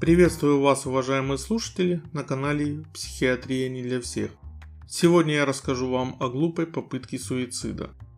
Приветствую вас, уважаемые слушатели, на канале «Психиатрия не для всех». Сегодня я расскажу вам о глупой попытке суицида –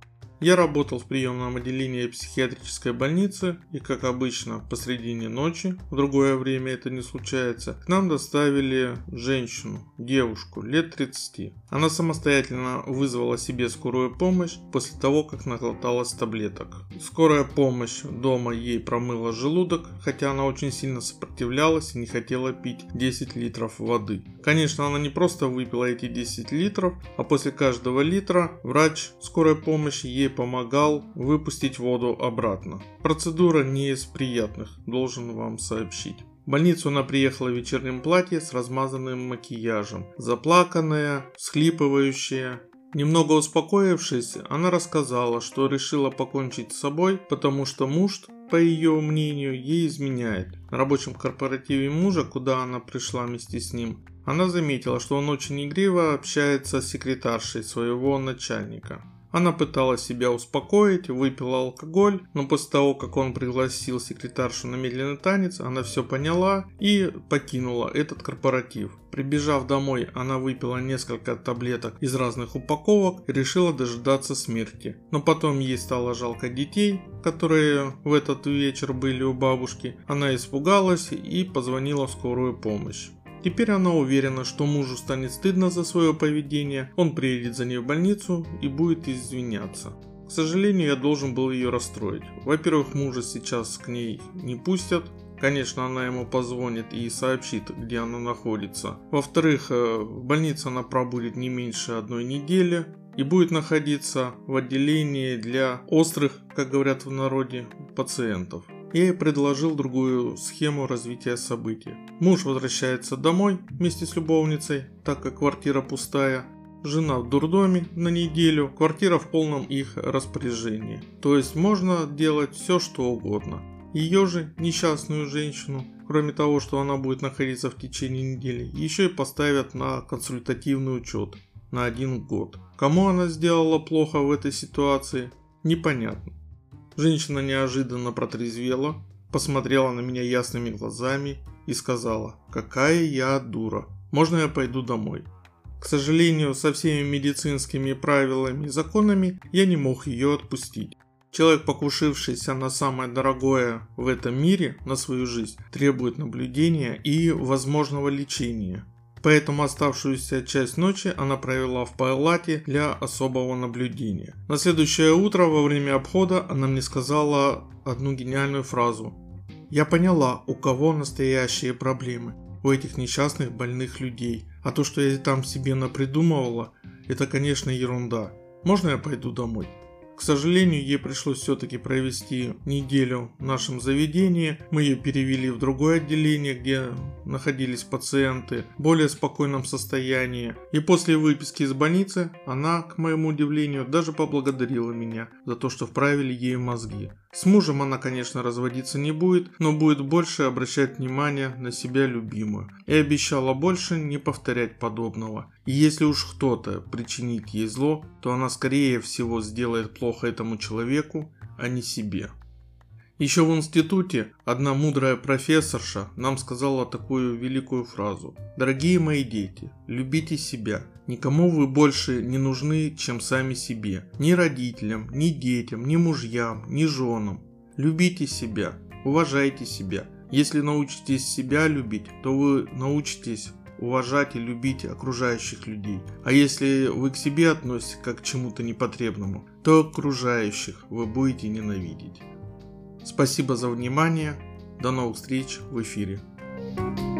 я работал в приемном отделении психиатрической больницы, и как обычно, посредине ночи, в другое время это не случается, к нам доставили женщину, девушку, лет 30. Она самостоятельно вызвала себе скорую помощь после того, как наглоталась таблеток. Скорая помощь дома ей промыла желудок, хотя она очень сильно сопротивлялась и не хотела пить 10 литров воды. Конечно, она не просто выпила эти 10 литров, а после каждого литра врач скорой помощи ей помогал выпустить воду обратно. Процедура не из приятных, должен вам сообщить. В больницу она приехала в вечернем платье с размазанным макияжем. Заплаканная, всхлипывающая. Немного успокоившись, она рассказала, что решила покончить с собой, потому что муж, по ее мнению, ей изменяет. На рабочем корпоративе мужа, куда она пришла вместе с ним, она заметила, что он очень игриво общается с секретаршей своего начальника. Она пыталась себя успокоить, выпила алкоголь, но после того, как он пригласил секретаршу на медленный танец, она все поняла и покинула этот корпоратив. Прибежав домой, она выпила несколько таблеток из разных упаковок и решила дожидаться смерти. Но потом ей стало жалко детей, которые в этот вечер были у бабушки. Она испугалась и позвонила в скорую помощь. Теперь она уверена, что мужу станет стыдно за свое поведение, он приедет за ней в больницу и будет извиняться. К сожалению, я должен был ее расстроить. Во-первых, мужа сейчас к ней не пустят, Конечно, она ему позвонит и сообщит, где она находится. Во-вторых, э, в больнице она пробудет не меньше одной недели и будет находиться в отделении для острых, как говорят в народе, пациентов. Я ей предложил другую схему развития событий. Муж возвращается домой вместе с любовницей, так как квартира пустая. Жена в дурдоме на неделю, квартира в полном их распоряжении. То есть можно делать все, что угодно. Ее же, несчастную женщину, кроме того, что она будет находиться в течение недели, еще и поставят на консультативный учет на один год. Кому она сделала плохо в этой ситуации, непонятно. Женщина неожиданно протрезвела, посмотрела на меня ясными глазами и сказала, какая я дура, можно я пойду домой. К сожалению, со всеми медицинскими правилами и законами я не мог ее отпустить. Человек, покушившийся на самое дорогое в этом мире, на свою жизнь, требует наблюдения и возможного лечения. Поэтому оставшуюся часть ночи она провела в палате для особого наблюдения. На следующее утро во время обхода она мне сказала одну гениальную фразу. Я поняла, у кого настоящие проблемы. У этих несчастных больных людей. А то, что я там себе напридумывала, это, конечно, ерунда. Можно я пойду домой? К сожалению, ей пришлось все-таки провести неделю в нашем заведении. Мы ее перевели в другое отделение, где находились пациенты в более спокойном состоянии. И после выписки из больницы она, к моему удивлению, даже поблагодарила меня за то, что вправили ей мозги. С мужем она, конечно, разводиться не будет, но будет больше обращать внимание на себя любимую. И обещала больше не повторять подобного. И если уж кто-то причинит ей зло, то она скорее всего сделает плохо этому человеку, а не себе. Еще в институте одна мудрая профессорша нам сказала такую великую фразу. Дорогие мои дети, любите себя. Никому вы больше не нужны, чем сами себе. Ни родителям, ни детям, ни мужьям, ни женам. Любите себя, уважайте себя. Если научитесь себя любить, то вы научитесь уважать и любить окружающих людей. А если вы к себе относитесь как к чему-то непотребному, то окружающих вы будете ненавидеть. Спасибо за внимание. До новых встреч в эфире. thank you